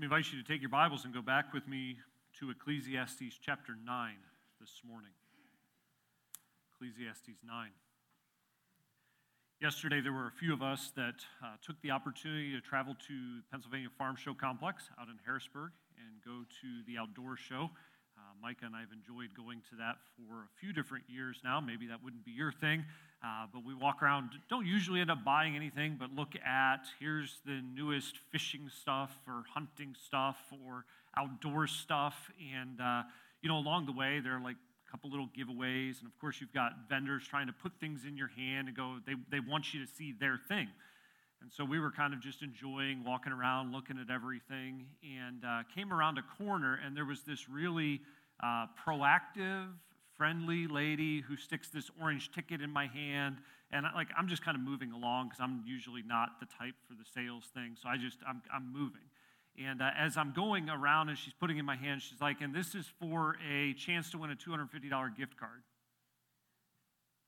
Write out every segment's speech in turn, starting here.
Let me invite you to take your Bibles and go back with me to Ecclesiastes chapter 9 this morning. Ecclesiastes 9. Yesterday, there were a few of us that uh, took the opportunity to travel to Pennsylvania Farm Show Complex out in Harrisburg and go to the outdoor show. Uh, Micah and I have enjoyed going to that for a few different years now. Maybe that wouldn't be your thing, uh, but we walk around, don't usually end up buying anything, but look at here's the newest fishing stuff or hunting stuff or outdoor stuff. And, uh, you know, along the way, there are like a couple little giveaways. And of course, you've got vendors trying to put things in your hand and go, they, they want you to see their thing. And so we were kind of just enjoying walking around, looking at everything, and uh, came around a corner, and there was this really uh, proactive, friendly lady who sticks this orange ticket in my hand. And I, like I'm just kind of moving along because I'm usually not the type for the sales thing. So I just I'm, I'm moving. And uh, as I'm going around and she's putting in my hand, she's like, and this is for a chance to win a $250 gift card.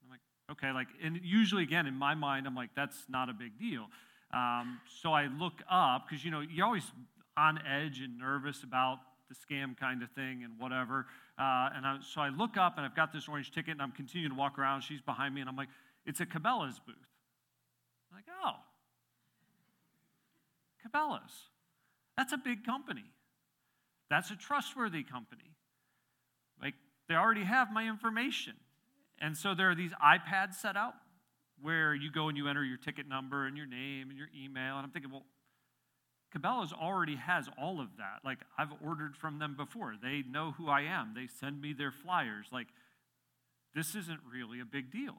I'm like, okay, like, and usually again in my mind, I'm like, that's not a big deal. Um, so I look up because you know you're always on edge and nervous about the scam kind of thing and whatever. Uh, and I, so I look up and I've got this orange ticket and I'm continuing to walk around. She's behind me and I'm like, it's a Cabela's booth. I'm like, oh, Cabela's. That's a big company. That's a trustworthy company. Like, they already have my information. And so there are these iPads set out where you go and you enter your ticket number and your name and your email. And I'm thinking, well, Cabela's already has all of that. Like, I've ordered from them before. They know who I am, they send me their flyers. Like, this isn't really a big deal.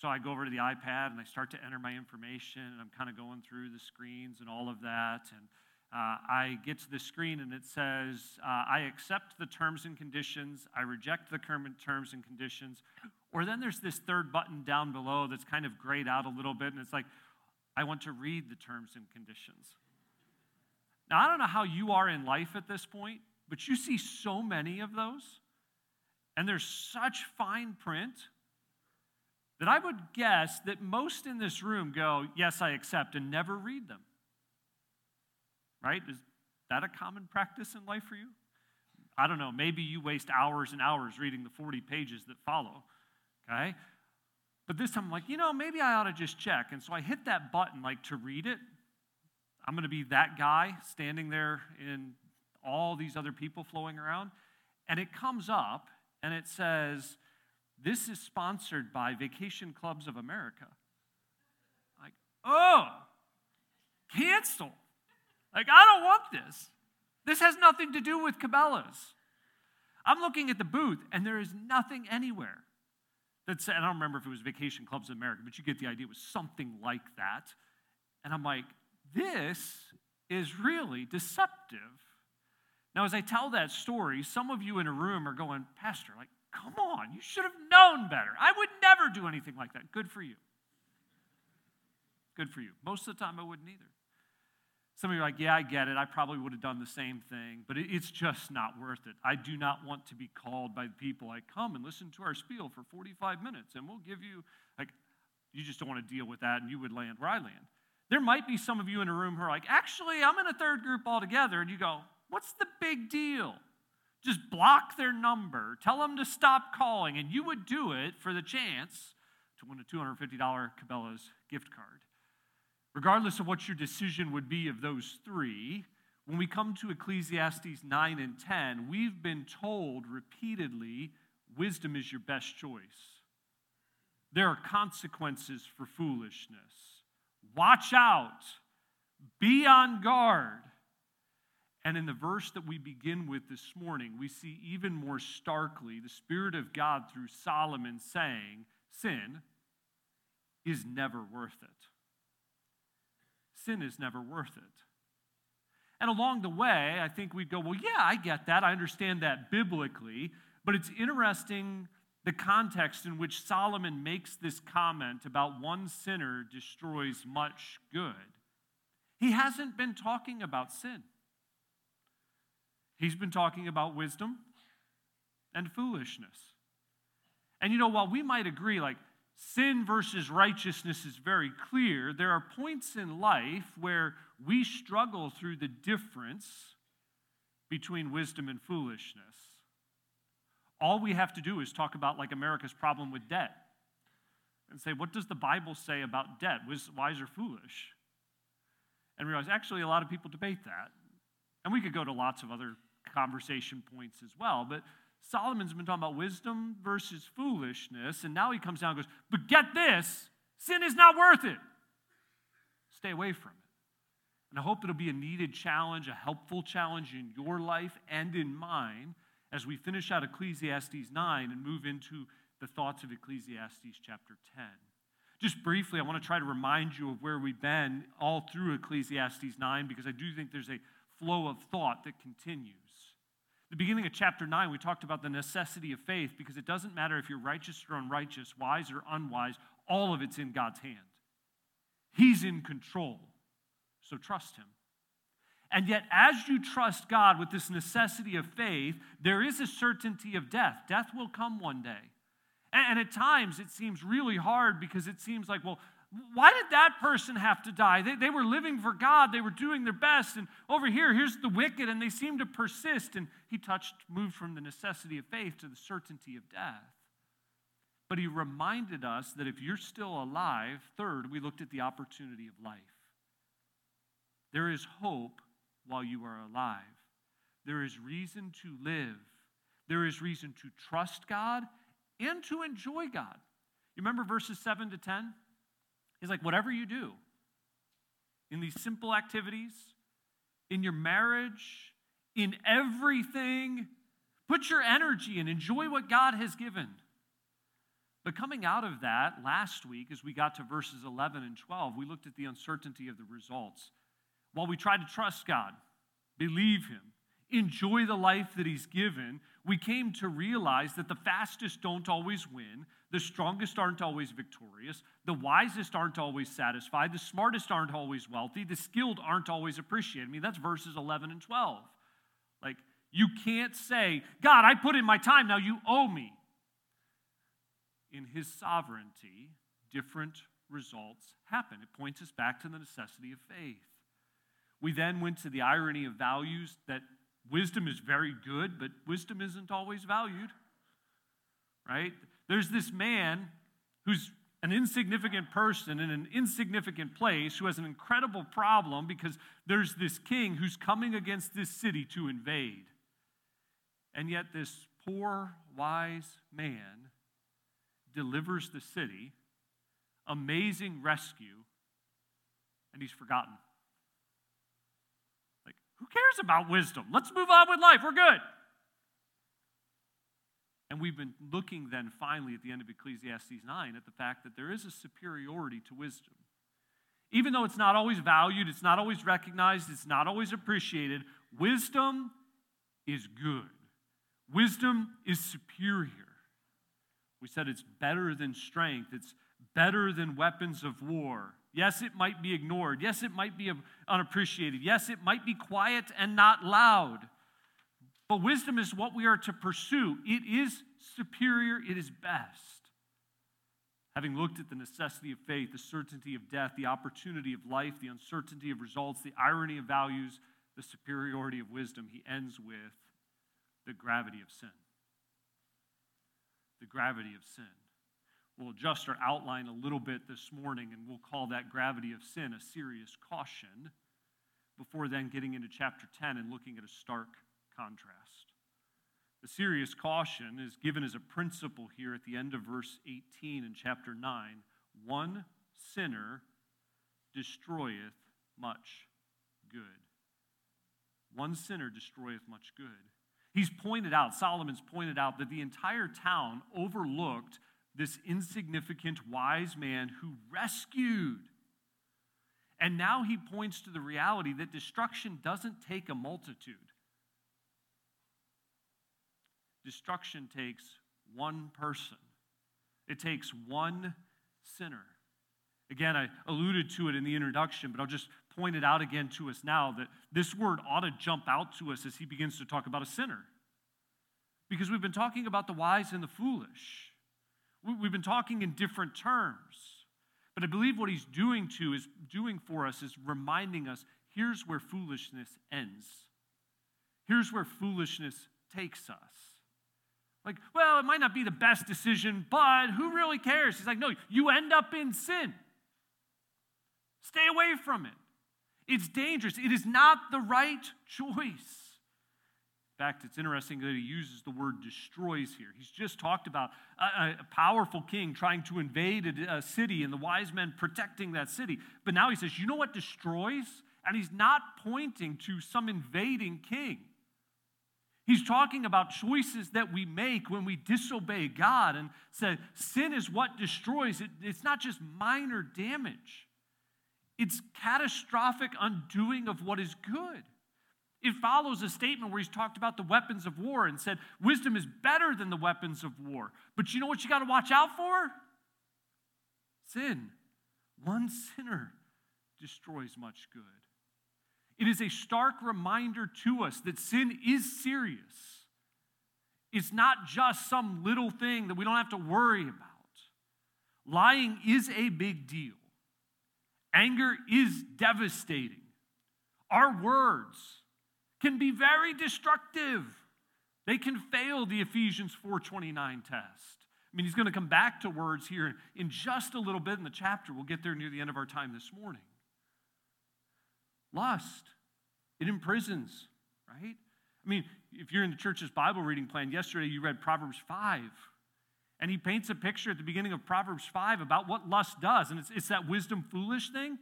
So I go over to the iPad and I start to enter my information, and I'm kind of going through the screens and all of that. And uh, I get to the screen and it says, uh, I accept the terms and conditions, I reject the current terms and conditions. Or then there's this third button down below that's kind of grayed out a little bit, and it's like, I want to read the terms and conditions. Now, I don't know how you are in life at this point, but you see so many of those, and there's such fine print that I would guess that most in this room go, Yes, I accept, and never read them. Right? Is that a common practice in life for you? I don't know. Maybe you waste hours and hours reading the 40 pages that follow. Okay? But this time I'm like, you know, maybe I ought to just check. And so I hit that button, like to read it. I'm going to be that guy standing there in all these other people flowing around. And it comes up and it says, This is sponsored by Vacation Clubs of America. Like, oh, cancel. Like, I don't want this. This has nothing to do with Cabela's. I'm looking at the booth and there is nothing anywhere that said, I don't remember if it was Vacation Clubs of America, but you get the idea. It was something like that. And I'm like, this is really deceptive. Now, as I tell that story, some of you in a room are going, Pastor, like, come on, you should have known better. I would never do anything like that. Good for you. Good for you. Most of the time, I wouldn't either. Some of you are like, yeah, I get it. I probably would have done the same thing, but it's just not worth it. I do not want to be called by the people like, come and listen to our spiel for 45 minutes, and we'll give you, like, you just don't want to deal with that, and you would land where I land. There might be some of you in a room who are like, actually, I'm in a third group altogether. And you go, what's the big deal? Just block their number, tell them to stop calling, and you would do it for the chance to win a $250 Cabela's gift card. Regardless of what your decision would be of those three, when we come to Ecclesiastes 9 and 10, we've been told repeatedly wisdom is your best choice. There are consequences for foolishness. Watch out. Be on guard. And in the verse that we begin with this morning, we see even more starkly the Spirit of God through Solomon saying, Sin is never worth it. Sin is never worth it. And along the way, I think we'd go, well, yeah, I get that. I understand that biblically. But it's interesting the context in which Solomon makes this comment about one sinner destroys much good. He hasn't been talking about sin, he's been talking about wisdom and foolishness. And you know, while we might agree, like, sin versus righteousness is very clear. There are points in life where we struggle through the difference between wisdom and foolishness. All we have to do is talk about, like, America's problem with debt and say, what does the Bible say about debt? Was Wise or foolish? And realize actually a lot of people debate that. And we could go to lots of other conversation points as well. But Solomon's been talking about wisdom versus foolishness, and now he comes down and goes, But get this sin is not worth it. Stay away from it. And I hope it'll be a needed challenge, a helpful challenge in your life and in mine as we finish out Ecclesiastes 9 and move into the thoughts of Ecclesiastes chapter 10. Just briefly, I want to try to remind you of where we've been all through Ecclesiastes 9 because I do think there's a flow of thought that continues. The beginning of chapter 9, we talked about the necessity of faith because it doesn't matter if you're righteous or unrighteous, wise or unwise, all of it's in God's hand. He's in control, so trust Him. And yet, as you trust God with this necessity of faith, there is a certainty of death. Death will come one day. And at times, it seems really hard because it seems like, well, why did that person have to die? They, they were living for God, they were doing their best. And over here, here's the wicked, and they seem to persist. And he touched, moved from the necessity of faith to the certainty of death. But he reminded us that if you're still alive, third, we looked at the opportunity of life. There is hope while you are alive. There is reason to live. There is reason to trust God and to enjoy God. You remember verses 7 to 10? He's like, whatever you do, in these simple activities, in your marriage, in everything, put your energy and enjoy what God has given. But coming out of that last week, as we got to verses 11 and 12, we looked at the uncertainty of the results. While we try to trust God, believe Him, enjoy the life that He's given, we came to realize that the fastest don't always win, the strongest aren't always victorious, the wisest aren't always satisfied, the smartest aren't always wealthy, the skilled aren't always appreciated. I mean, that's verses 11 and 12. Like, you can't say, God, I put in my time, now you owe me. In His sovereignty, different results happen. It points us back to the necessity of faith. We then went to the irony of values that wisdom is very good, but wisdom isn't always valued. Right? There's this man who's an insignificant person in an insignificant place who has an incredible problem because there's this king who's coming against this city to invade. And yet, this poor, wise man delivers the city, amazing rescue, and he's forgotten. Who cares about wisdom? Let's move on with life. We're good. And we've been looking then finally at the end of Ecclesiastes 9 at the fact that there is a superiority to wisdom. Even though it's not always valued, it's not always recognized, it's not always appreciated, wisdom is good. Wisdom is superior. We said it's better than strength, it's better than weapons of war. Yes, it might be ignored. Yes, it might be unappreciated. Yes, it might be quiet and not loud. But wisdom is what we are to pursue. It is superior, it is best. Having looked at the necessity of faith, the certainty of death, the opportunity of life, the uncertainty of results, the irony of values, the superiority of wisdom, he ends with the gravity of sin. The gravity of sin. We'll adjust our outline a little bit this morning and we'll call that gravity of sin a serious caution before then getting into chapter 10 and looking at a stark contrast. The serious caution is given as a principle here at the end of verse 18 in chapter 9 one sinner destroyeth much good. One sinner destroyeth much good. He's pointed out, Solomon's pointed out, that the entire town overlooked this insignificant wise man who rescued. And now he points to the reality that destruction doesn't take a multitude. Destruction takes one person, it takes one sinner. Again, I alluded to it in the introduction, but I'll just point it out again to us now that this word ought to jump out to us as he begins to talk about a sinner. Because we've been talking about the wise and the foolish. We've been talking in different terms. But I believe what he's doing to is doing for us is reminding us here's where foolishness ends. Here's where foolishness takes us. Like, well, it might not be the best decision, but who really cares? He's like, no, you end up in sin. Stay away from it. It's dangerous. It is not the right choice fact, it's interesting that he uses the word destroys here. He's just talked about a, a powerful king trying to invade a, a city and the wise men protecting that city. But now he says, you know what destroys? And he's not pointing to some invading king. He's talking about choices that we make when we disobey God and say sin is what destroys. It, it's not just minor damage, it's catastrophic undoing of what is good. It follows a statement where he's talked about the weapons of war and said, Wisdom is better than the weapons of war. But you know what you got to watch out for? Sin. One sinner destroys much good. It is a stark reminder to us that sin is serious. It's not just some little thing that we don't have to worry about. Lying is a big deal, anger is devastating. Our words, can be very destructive. They can fail the Ephesians 4:29 test. I mean, he's going to come back to words here in just a little bit in the chapter. We'll get there near the end of our time this morning. Lust, it imprisons, right? I mean, if you're in the church's Bible reading plan, yesterday you read Proverbs 5. And he paints a picture at the beginning of Proverbs 5 about what lust does. And it's, it's that wisdom foolish thing.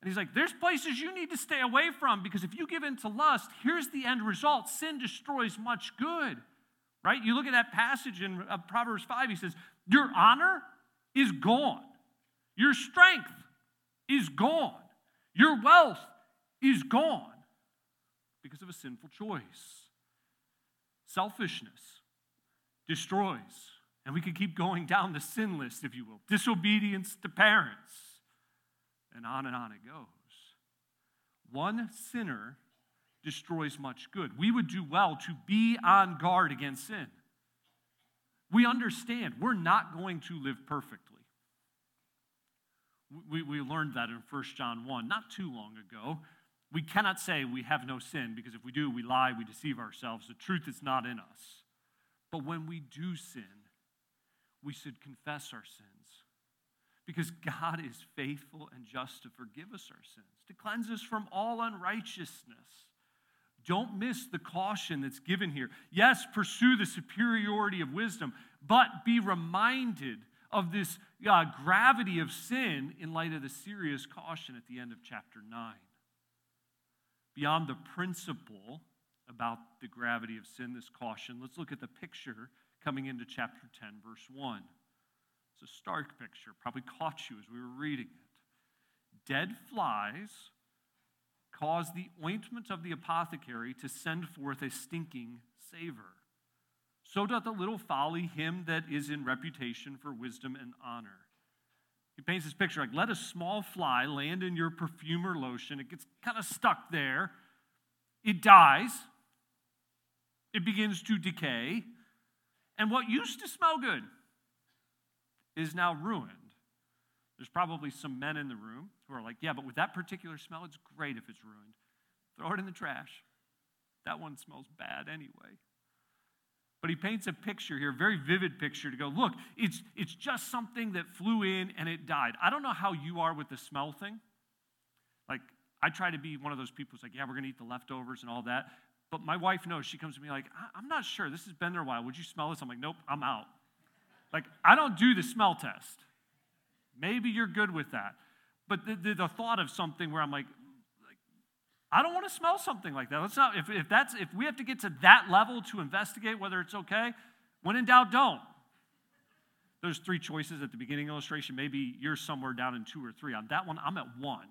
And he's like, there's places you need to stay away from because if you give in to lust, here's the end result sin destroys much good. Right? You look at that passage in uh, Proverbs 5, he says, Your honor is gone, your strength is gone, your wealth is gone because of a sinful choice. Selfishness destroys. And we could keep going down the sin list, if you will. Disobedience to parents and on and on it goes. One sinner destroys much good. We would do well to be on guard against sin. We understand we're not going to live perfectly. We, we learned that in 1 John 1 not too long ago. We cannot say we have no sin because if we do, we lie, we deceive ourselves. The truth is not in us. But when we do sin, we should confess our sins because God is faithful and just to forgive us our sins, to cleanse us from all unrighteousness. Don't miss the caution that's given here. Yes, pursue the superiority of wisdom, but be reminded of this uh, gravity of sin in light of the serious caution at the end of chapter 9. Beyond the principle about the gravity of sin, this caution, let's look at the picture coming into chapter 10, verse 1. It's a stark picture, probably caught you as we were reading it. Dead flies cause the ointment of the apothecary to send forth a stinking savor. So doth the little folly him that is in reputation for wisdom and honor. He paints this picture like let a small fly land in your perfumer lotion. It gets kind of stuck there. It dies. It begins to decay. And what used to smell good is now ruined. There's probably some men in the room who are like, yeah, but with that particular smell, it's great if it's ruined. Throw it in the trash. That one smells bad anyway. But he paints a picture here, a very vivid picture to go, look, it's, it's just something that flew in and it died. I don't know how you are with the smell thing. Like, I try to be one of those people who's like, yeah, we're going to eat the leftovers and all that. But my wife knows. She comes to me like, I'm not sure. This has been there a while. Would you smell this? I'm like, nope, I'm out. Like, I don't do the smell test. Maybe you're good with that. But the, the, the thought of something where I'm like, like, I don't want to smell something like that. Let's not, if, if, that's, if we have to get to that level to investigate whether it's okay, when in doubt, don't. There's three choices at the beginning illustration. Maybe you're somewhere down in two or three. On that one, I'm at one.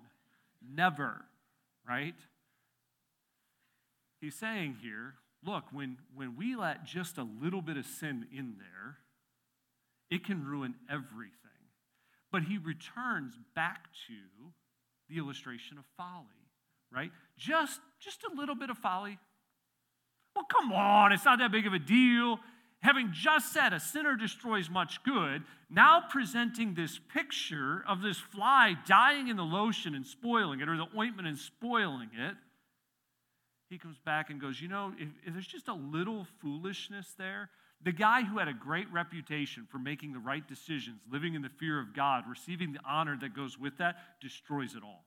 Never, right? He's saying here, look, when, when we let just a little bit of sin in there, it can ruin everything. But he returns back to the illustration of folly, right? Just, just a little bit of folly. Well, come on, it's not that big of a deal. having just said a sinner destroys much good, now presenting this picture of this fly dying in the lotion and spoiling it, or the ointment and spoiling it, he comes back and goes, You know, if, if there's just a little foolishness there, the guy who had a great reputation for making the right decisions, living in the fear of God, receiving the honor that goes with that, destroys it all.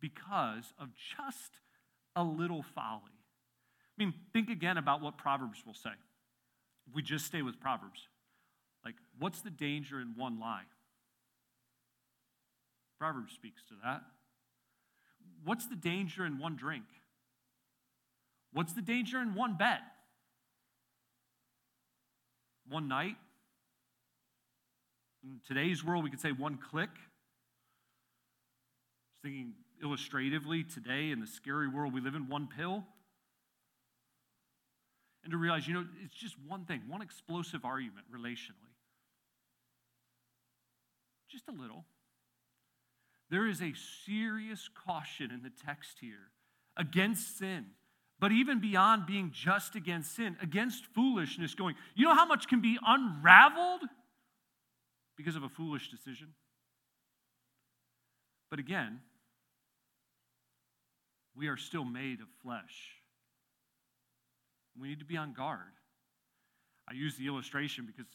Because of just a little folly. I mean, think again about what Proverbs will say. If we just stay with Proverbs, like, what's the danger in one lie? Proverbs speaks to that. What's the danger in one drink? What's the danger in one bet? One night? In today's world, we could say one click. Just Thinking illustratively today in the scary world we live in, one pill. And to realize, you know, it's just one thing, one explosive argument relationally. Just a little. There is a serious caution in the text here against sin, but even beyond being just against sin, against foolishness, going, you know how much can be unraveled because of a foolish decision? But again, we are still made of flesh. We need to be on guard. I use the illustration because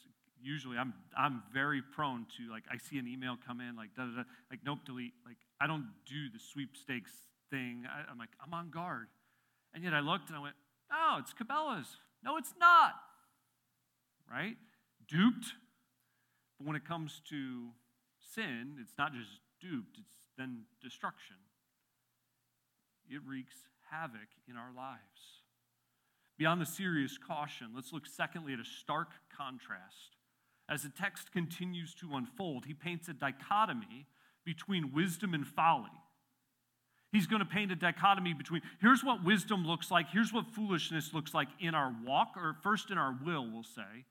usually I'm I'm very prone to like I see an email come in like da da da like nope delete like I don't do the sweepstakes thing. I, am like I'm on guard, and yet I looked and I went, oh, it's Cabela's. No, it's not. Right? Duped. But when it comes to sin, it's not just duped; it's then destruction. It wreaks havoc in our lives. Beyond the serious caution, let's look secondly at a stark contrast. As the text continues to unfold, he paints a dichotomy between wisdom and folly. He's going to paint a dichotomy between here's what wisdom looks like, here's what foolishness looks like in our walk, or first in our will, we'll say,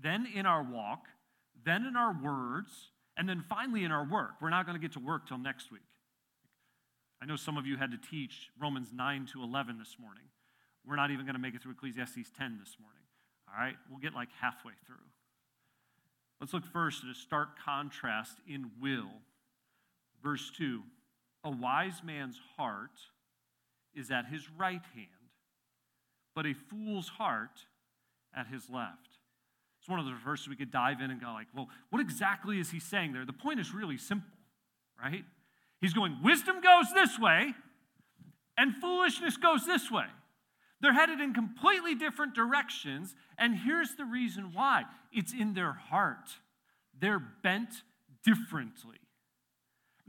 then in our walk, then in our words, and then finally in our work. We're not going to get to work till next week. I know some of you had to teach Romans 9 to 11 this morning. We're not even going to make it through Ecclesiastes 10 this morning. All right? We'll get like halfway through. Let's look first at a stark contrast in will. Verse 2 A wise man's heart is at his right hand, but a fool's heart at his left. It's one of the verses we could dive in and go like, well, what exactly is he saying there? The point is really simple, right? He's going, wisdom goes this way, and foolishness goes this way. They're headed in completely different directions, and here's the reason why it's in their heart. They're bent differently.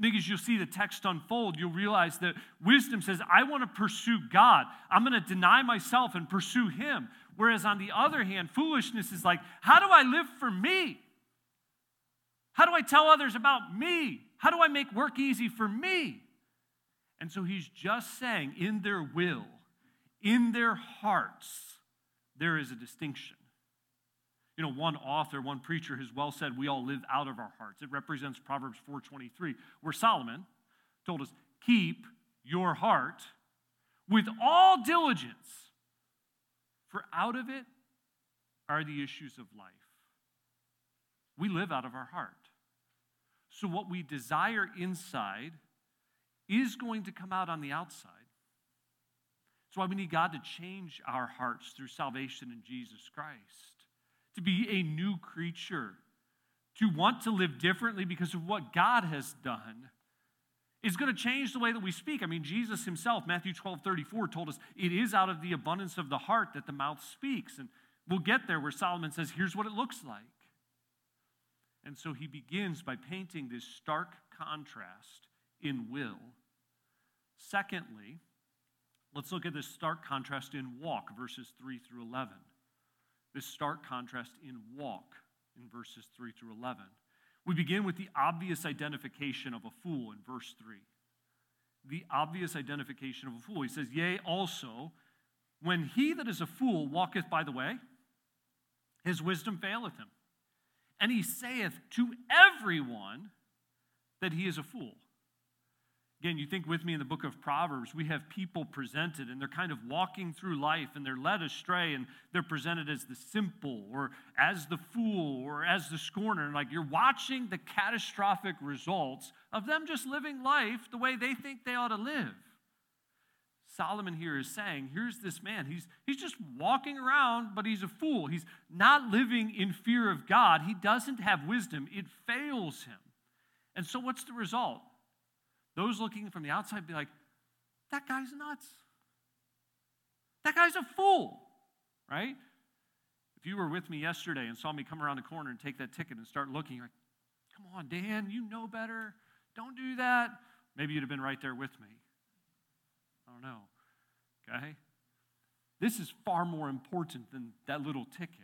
Think as you'll see the text unfold, you'll realize that wisdom says, I want to pursue God. I'm going to deny myself and pursue Him. Whereas on the other hand, foolishness is like, how do I live for me? How do I tell others about me? How do I make work easy for me? And so he's just saying, in their will, in their hearts, there is a distinction. You know, one author, one preacher has well said, we all live out of our hearts. It represents Proverbs 4.23, where Solomon told us, keep your heart with all diligence, for out of it are the issues of life. We live out of our heart. So what we desire inside is going to come out on the outside. That's why we need God to change our hearts through salvation in Jesus Christ, to be a new creature, to want to live differently because of what God has done. Is going to change the way that we speak. I mean, Jesus himself, Matthew 12 34, told us it is out of the abundance of the heart that the mouth speaks. And we'll get there where Solomon says, here's what it looks like. And so he begins by painting this stark contrast in will. Secondly, Let's look at this stark contrast in walk, verses 3 through 11. This stark contrast in walk in verses 3 through 11. We begin with the obvious identification of a fool in verse 3. The obvious identification of a fool. He says, Yea, also, when he that is a fool walketh by the way, his wisdom faileth him. And he saith to everyone that he is a fool. Again, you think with me in the book of Proverbs, we have people presented and they're kind of walking through life and they're led astray and they're presented as the simple or as the fool or as the scorner. And like you're watching the catastrophic results of them just living life the way they think they ought to live. Solomon here is saying, here's this man. He's, he's just walking around, but he's a fool. He's not living in fear of God. He doesn't have wisdom. It fails him. And so, what's the result? Those looking from the outside be like, that guy's nuts. That guy's a fool, right? If you were with me yesterday and saw me come around the corner and take that ticket and start looking, like, come on, Dan, you know better. Don't do that. Maybe you'd have been right there with me. I don't know. Okay? This is far more important than that little ticket.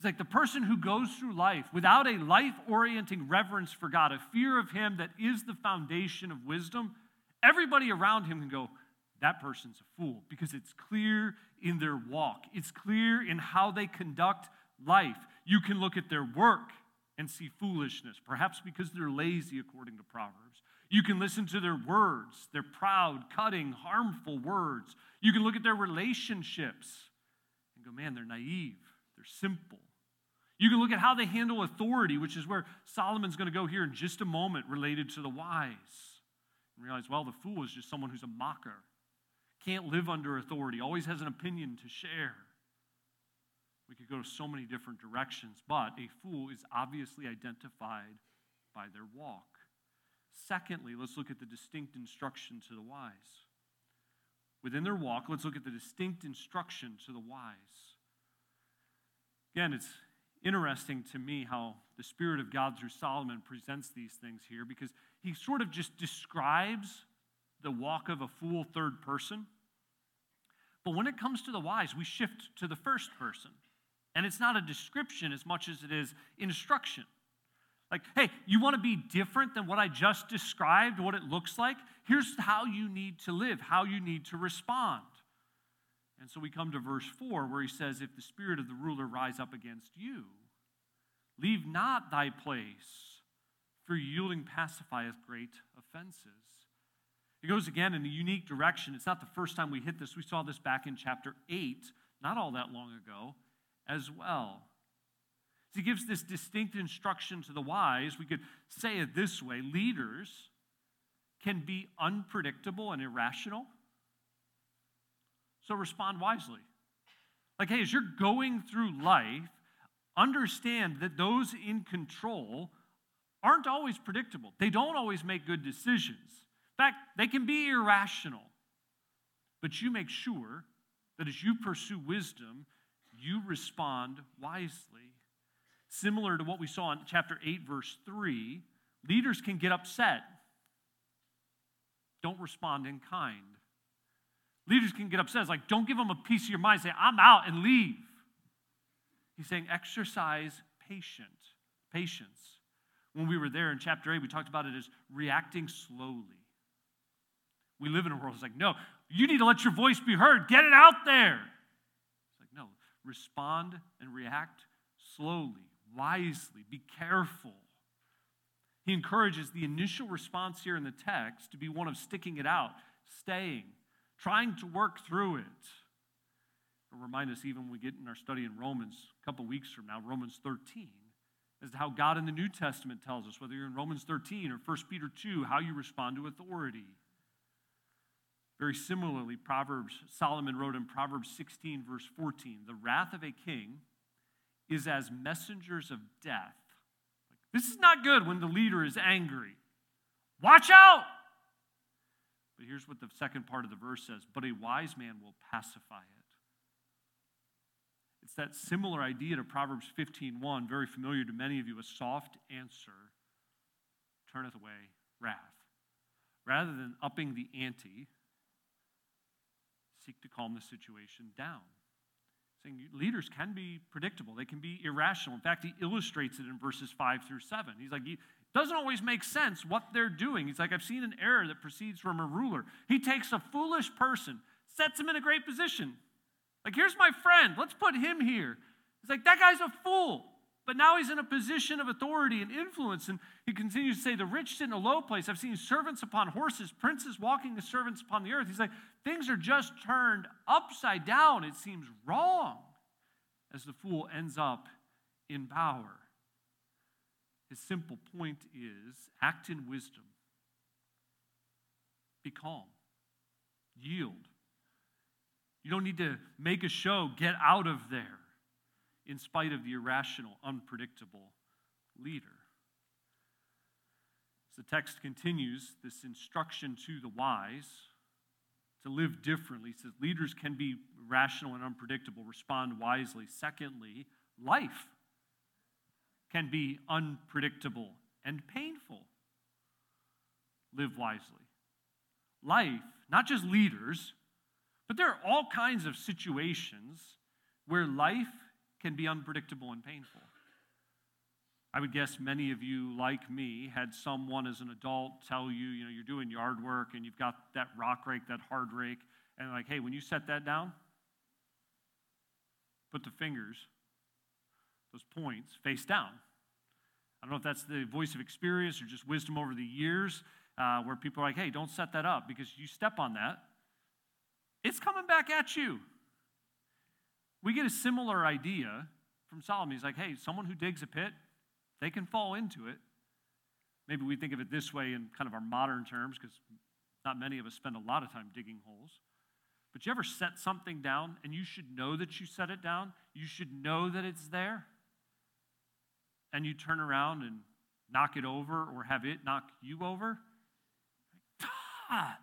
It's like the person who goes through life without a life orienting reverence for God, a fear of Him that is the foundation of wisdom, everybody around him can go, that person's a fool because it's clear in their walk, it's clear in how they conduct life. You can look at their work and see foolishness, perhaps because they're lazy, according to Proverbs. You can listen to their words, their proud, cutting, harmful words. You can look at their relationships and go, man, they're naive, they're simple. You can look at how they handle authority, which is where Solomon's going to go here in just a moment, related to the wise. And realize, well, the fool is just someone who's a mocker, can't live under authority, always has an opinion to share. We could go so many different directions, but a fool is obviously identified by their walk. Secondly, let's look at the distinct instruction to the wise. Within their walk, let's look at the distinct instruction to the wise. Again, it's interesting to me how the Spirit of God through Solomon presents these things here because he sort of just describes the walk of a fool third person. But when it comes to the wise, we shift to the first person. And it's not a description as much as it is instruction. Like, hey, you want to be different than what I just described, what it looks like? Here's how you need to live, how you need to respond. And so we come to verse 4 where he says, If the spirit of the ruler rise up against you, leave not thy place, for yielding pacifieth great offenses. It goes again in a unique direction. It's not the first time we hit this. We saw this back in chapter 8, not all that long ago, as well. He gives this distinct instruction to the wise. We could say it this way leaders can be unpredictable and irrational so respond wisely. Like, hey, as you're going through life, understand that those in control aren't always predictable. They don't always make good decisions. In fact, they can be irrational. But you make sure that as you pursue wisdom, you respond wisely. Similar to what we saw in chapter 8, verse 3, leaders can get upset. Don't respond in kind. Leaders can get upset. It's like, don't give them a piece of your mind. Say, I'm out and leave. He's saying, exercise patient, patience. When we were there in chapter 8, we talked about it as reacting slowly. We live in a world that's like, no, you need to let your voice be heard. Get it out there. It's like, no, respond and react slowly, wisely, be careful. He encourages the initial response here in the text to be one of sticking it out, staying, trying to work through it. It'll remind us even when we get in our study in Romans a couple weeks from now, Romans 13, as to how God in the New Testament tells us, whether you're in Romans 13 or 1 Peter 2, how you respond to authority. Very similarly, Proverbs, Solomon wrote in Proverbs 16, verse 14, the wrath of a king is as messengers of death. This is not good when the leader is angry. Watch out! But here's what the second part of the verse says But a wise man will pacify it. It's that similar idea to Proverbs 15:1, very familiar to many of you. A soft answer turneth away wrath. Rather than upping the ante, seek to calm the situation down. Saying leaders can be predictable, they can be irrational. In fact, he illustrates it in verses 5 through 7. He's like, doesn't always make sense what they're doing. He's like, I've seen an error that proceeds from a ruler. He takes a foolish person, sets him in a great position. Like, here's my friend, let's put him here. He's like, that guy's a fool. But now he's in a position of authority and influence. And he continues to say, The rich sit in a low place. I've seen servants upon horses, princes walking as servants upon the earth. He's like, Things are just turned upside down. It seems wrong as the fool ends up in power. His simple point is act in wisdom, be calm, yield. You don't need to make a show, get out of there in spite of the irrational, unpredictable leader. As the text continues, this instruction to the wise to live differently says leaders can be rational and unpredictable, respond wisely. Secondly, life can be unpredictable and painful. Live wisely. Life, not just leaders, but there are all kinds of situations where life can be unpredictable and painful. I would guess many of you, like me, had someone as an adult tell you, you know, you're doing yard work and you've got that rock rake, that hard rake, and like, hey, when you set that down, put the fingers, those points, face down. I don't know if that's the voice of experience or just wisdom over the years, uh, where people are like, hey, don't set that up because you step on that, it's coming back at you. We get a similar idea from Solomon. He's like, hey, someone who digs a pit, they can fall into it. Maybe we think of it this way in kind of our modern terms because not many of us spend a lot of time digging holes. But you ever set something down and you should know that you set it down? You should know that it's there? And you turn around and knock it over or have it knock you over? Ah!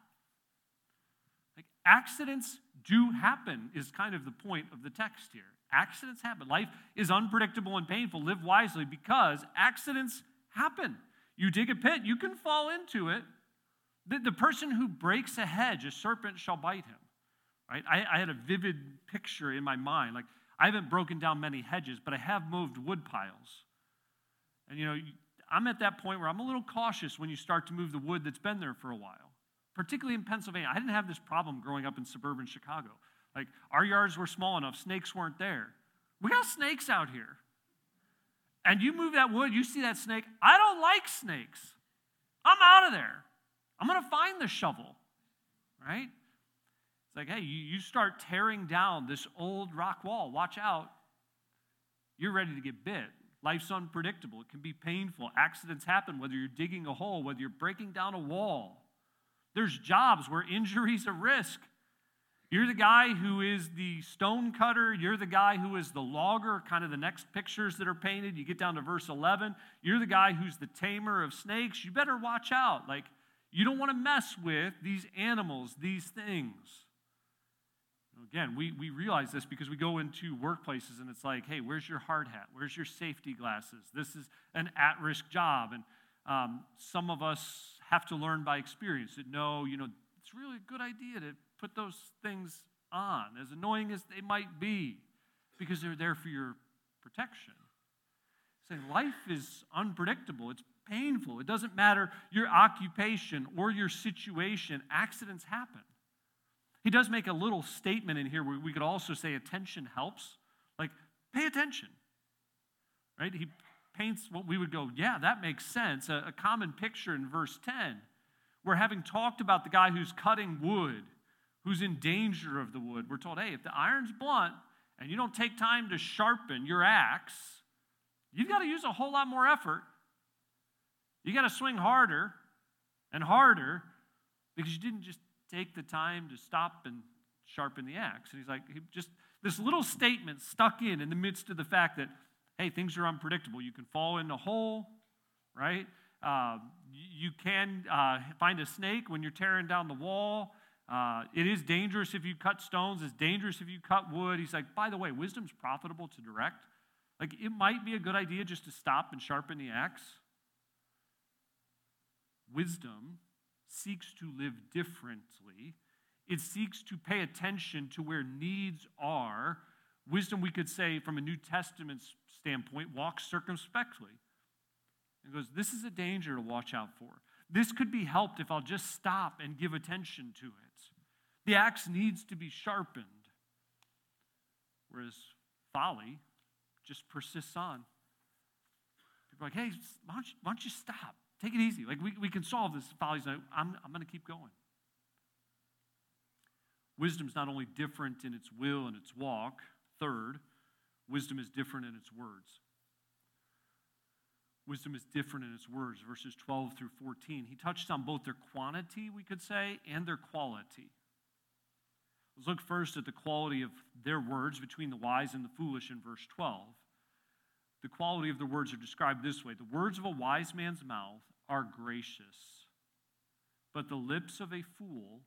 Like accidents do happen, is kind of the point of the text here. Accidents happen. Life is unpredictable and painful. Live wisely because accidents happen. You dig a pit, you can fall into it. The, the person who breaks a hedge, a serpent shall bite him. Right? I, I had a vivid picture in my mind. Like, I haven't broken down many hedges, but I have moved wood piles. And, you know, I'm at that point where I'm a little cautious when you start to move the wood that's been there for a while particularly in Pennsylvania. I didn't have this problem growing up in suburban Chicago. Like, our yards were small enough, snakes weren't there. We got snakes out here. And you move that wood, you see that snake. I don't like snakes. I'm out of there. I'm going to find the shovel, right? It's like, hey, you, you start tearing down this old rock wall. Watch out. You're ready to get bit. Life's unpredictable. It can be painful. Accidents happen, whether you're digging a hole, whether you're breaking down a wall. There's jobs where injury's a risk. You're the guy who is the stone cutter. You're the guy who is the logger, kind of the next pictures that are painted. You get down to verse 11. You're the guy who's the tamer of snakes. You better watch out. Like, you don't want to mess with these animals, these things. Again, we, we realize this because we go into workplaces and it's like, hey, where's your hard hat? Where's your safety glasses? This is an at risk job. And um, some of us have to learn by experience that no, you know, it's really a good idea to put those things on, as annoying as they might be, because they're there for your protection. Saying life is unpredictable, it's painful. It doesn't matter your occupation or your situation, accidents happen. He does make a little statement in here where we could also say attention helps. Like, pay attention. Right? He paints what we would go, yeah, that makes sense. A, a common picture in verse 10, where having talked about the guy who's cutting wood, who's in danger of the wood, we're told, hey, if the iron's blunt and you don't take time to sharpen your axe, you've got to use a whole lot more effort. You got to swing harder and harder because you didn't just take the time to stop and sharpen the axe. And he's like, he just this little statement stuck in in the midst of the fact that hey, things are unpredictable. You can fall in a hole, right? Uh, you can uh, find a snake when you're tearing down the wall. Uh, it is dangerous if you cut stones. It's dangerous if you cut wood. He's like, by the way, wisdom's profitable to direct. Like, it might be a good idea just to stop and sharpen the axe. Wisdom seeks to live differently. It seeks to pay attention to where needs are. Wisdom, we could say, from a New Testament standpoint, walks circumspectly. And goes, This is a danger to watch out for. This could be helped if I'll just stop and give attention to it. The axe needs to be sharpened, whereas folly just persists on. People are like, hey, why don't you, why don't you stop? Take it easy. Like, we, we can solve this. Folly's like, I'm, I'm going to keep going. Wisdom is not only different in its will and its walk, third, wisdom is different in its words. Wisdom is different in its words, verses 12 through 14. He touched on both their quantity, we could say, and their quality. Let's look first at the quality of their words between the wise and the foolish in verse 12. The quality of the words are described this way The words of a wise man's mouth are gracious, but the lips of a fool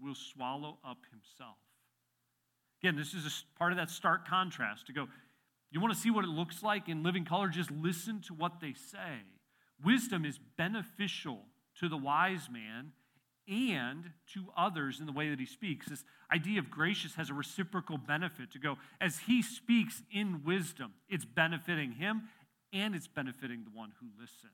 will swallow up himself. Again, this is a part of that stark contrast to go, you want to see what it looks like in living color? Just listen to what they say. Wisdom is beneficial to the wise man and to others in the way that he speaks. This idea of gracious has a reciprocal benefit to go, as he speaks in wisdom, it's benefiting him and it's benefiting the one who listens.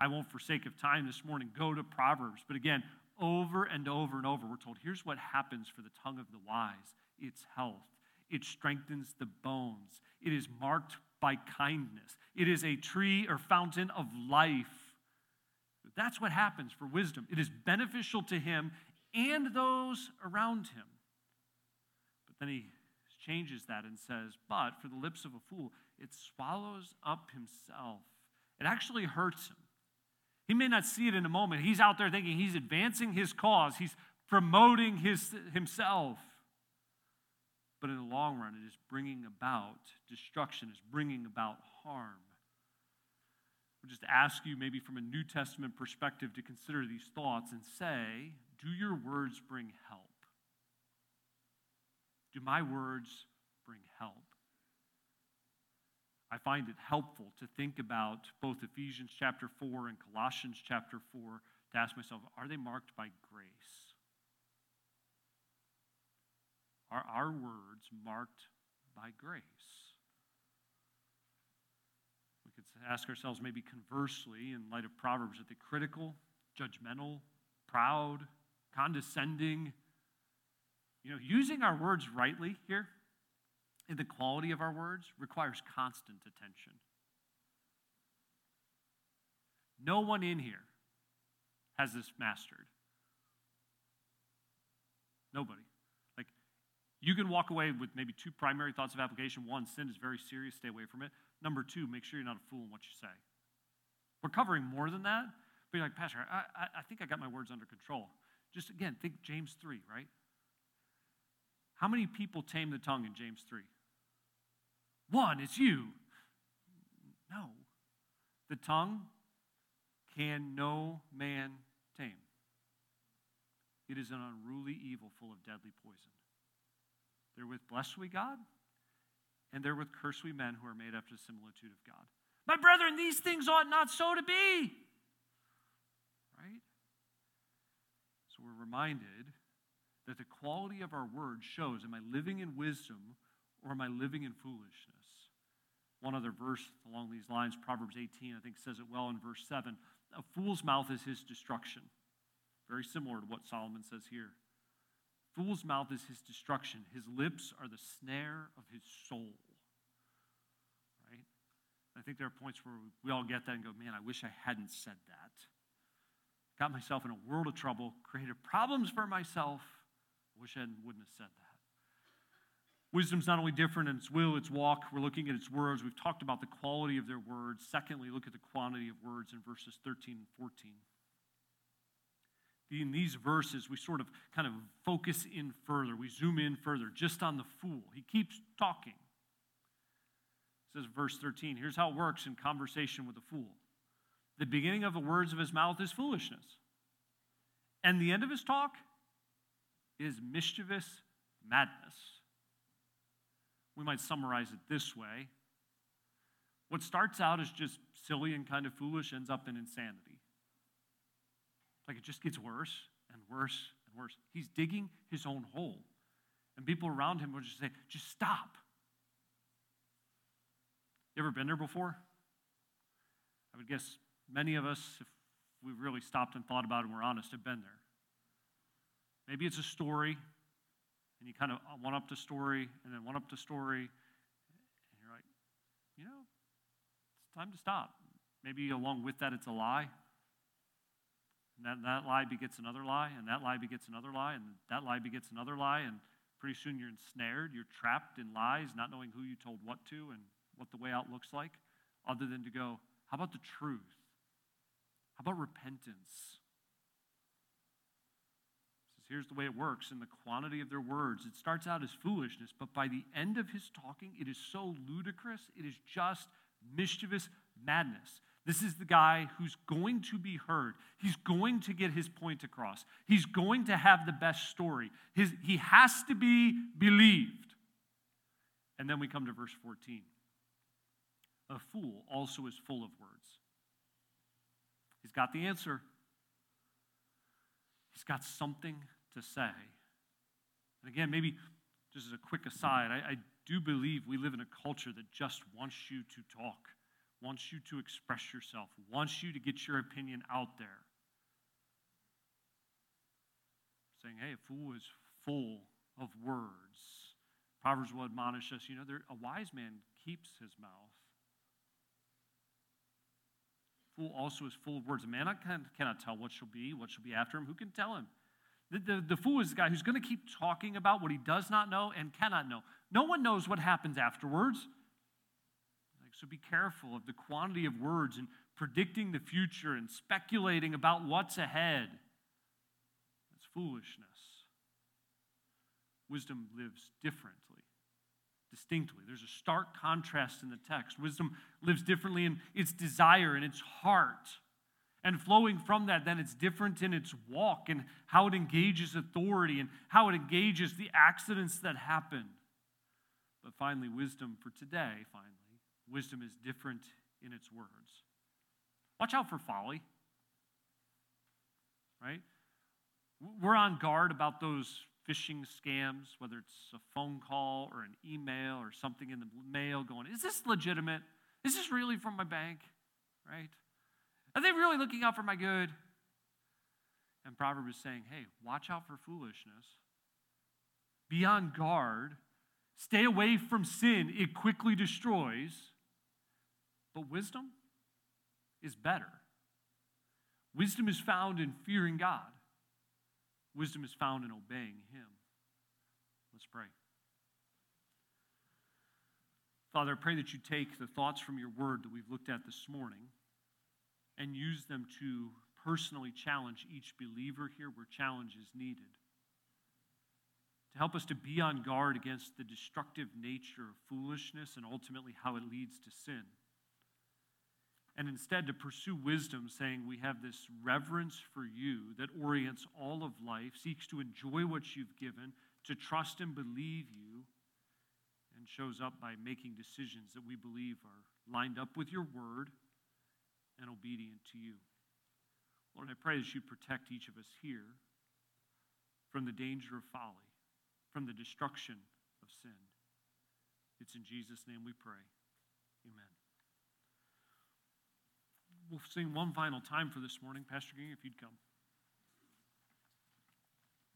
I won't, for sake of time this morning, go to Proverbs, but again, over and over and over, we're told here's what happens for the tongue of the wise it's health, it strengthens the bones, it is marked by kindness, it is a tree or fountain of life. That's what happens for wisdom. It is beneficial to him and those around him. But then he changes that and says, But for the lips of a fool, it swallows up himself. It actually hurts him. He may not see it in a moment. He's out there thinking he's advancing his cause, he's promoting his, himself. But in the long run, it is bringing about destruction, it's bringing about harm. I'll just ask you, maybe from a New Testament perspective, to consider these thoughts and say, do your words bring help? Do my words bring help? I find it helpful to think about both Ephesians chapter 4 and Colossians chapter 4 to ask myself, are they marked by grace? Are our words marked by grace? Ask ourselves, maybe conversely, in light of Proverbs, that they critical, judgmental, proud, condescending? You know, using our words rightly here and the quality of our words requires constant attention. No one in here has this mastered. Nobody. Like, you can walk away with maybe two primary thoughts of application. One, sin is very serious, stay away from it. Number two, make sure you're not a fool in what you say. We're covering more than that, but you're like, Pastor, I, I, I think I got my words under control. Just again, think James 3, right? How many people tame the tongue in James 3? One, it's you. No. The tongue can no man tame. It is an unruly evil full of deadly poison. Therewith bless we God, and therewith curse we men who are made after the similitude of God. My brethren, these things ought not so to be. Right? So we're reminded that the quality of our words shows am I living in wisdom or am I living in foolishness? One other verse along these lines, Proverbs 18, I think says it well in verse 7. A fool's mouth is his destruction. Very similar to what Solomon says here. Fool's mouth is his destruction. His lips are the snare of his soul. Right? I think there are points where we all get that and go, man, I wish I hadn't said that. Got myself in a world of trouble, created problems for myself. I wish I wouldn't have said that. Wisdom's not only different in its will, its walk. We're looking at its words. We've talked about the quality of their words. Secondly, look at the quantity of words in verses 13 and 14. In these verses, we sort of kind of focus in further. We zoom in further just on the fool. He keeps talking. It says, verse 13, here's how it works in conversation with a fool. The beginning of the words of his mouth is foolishness, and the end of his talk is mischievous madness. We might summarize it this way what starts out as just silly and kind of foolish ends up in insanity. Like it just gets worse and worse and worse. He's digging his own hole. And people around him will just say, just stop. You ever been there before? I would guess many of us, if we really stopped and thought about it and we're honest, have been there. Maybe it's a story and you kind of one up the story and then one up the story, and you're like, you know, it's time to stop. Maybe along with that, it's a lie. And that, that lie begets another lie, and that lie begets another lie, and that lie begets another lie, and pretty soon you're ensnared, you're trapped in lies, not knowing who you told what to and what the way out looks like, other than to go, how about the truth? How about repentance? here's the way it works in the quantity of their words. It starts out as foolishness, but by the end of his talking, it is so ludicrous, it is just mischievous madness. This is the guy who's going to be heard. He's going to get his point across. He's going to have the best story. His, he has to be believed. And then we come to verse 14. A fool also is full of words. He's got the answer, he's got something to say. And again, maybe just as a quick aside, I, I do believe we live in a culture that just wants you to talk, wants you to express yourself, wants you to get your opinion out there. Saying, hey, a fool is full of words. Proverbs will admonish us, you know, there, a wise man keeps his mouth. Fool also is full of words. A man cannot tell what shall be, what shall be after him. Who can tell him? The, the, the fool is the guy who's going to keep talking about what he does not know and cannot know. No one knows what happens afterwards. So be careful of the quantity of words and predicting the future and speculating about what's ahead. That's foolishness. Wisdom lives differently, distinctly. There's a stark contrast in the text. Wisdom lives differently in its desire and its heart. And flowing from that, then it's different in its walk and how it engages authority and how it engages the accidents that happen. But finally, wisdom for today, finally, wisdom is different in its words. Watch out for folly, right? We're on guard about those phishing scams, whether it's a phone call or an email or something in the mail going, is this legitimate? Is this really from my bank? Right? Are they really looking out for my good? And Proverbs is saying, hey, watch out for foolishness. Be on guard. Stay away from sin. It quickly destroys. But wisdom is better. Wisdom is found in fearing God. Wisdom is found in obeying Him. Let's pray. Father, I pray that you take the thoughts from your word that we've looked at this morning and use them to personally challenge each believer here where challenge is needed. To help us to be on guard against the destructive nature of foolishness and ultimately how it leads to sin. And instead to pursue wisdom, saying we have this reverence for you that orients all of life, seeks to enjoy what you've given, to trust and believe you, and shows up by making decisions that we believe are lined up with your word and obedient to you. Lord, I pray that you protect each of us here from the danger of folly, from the destruction of sin. It's in Jesus' name we pray. Amen. We'll sing one final time for this morning. Pastor King, if you'd come.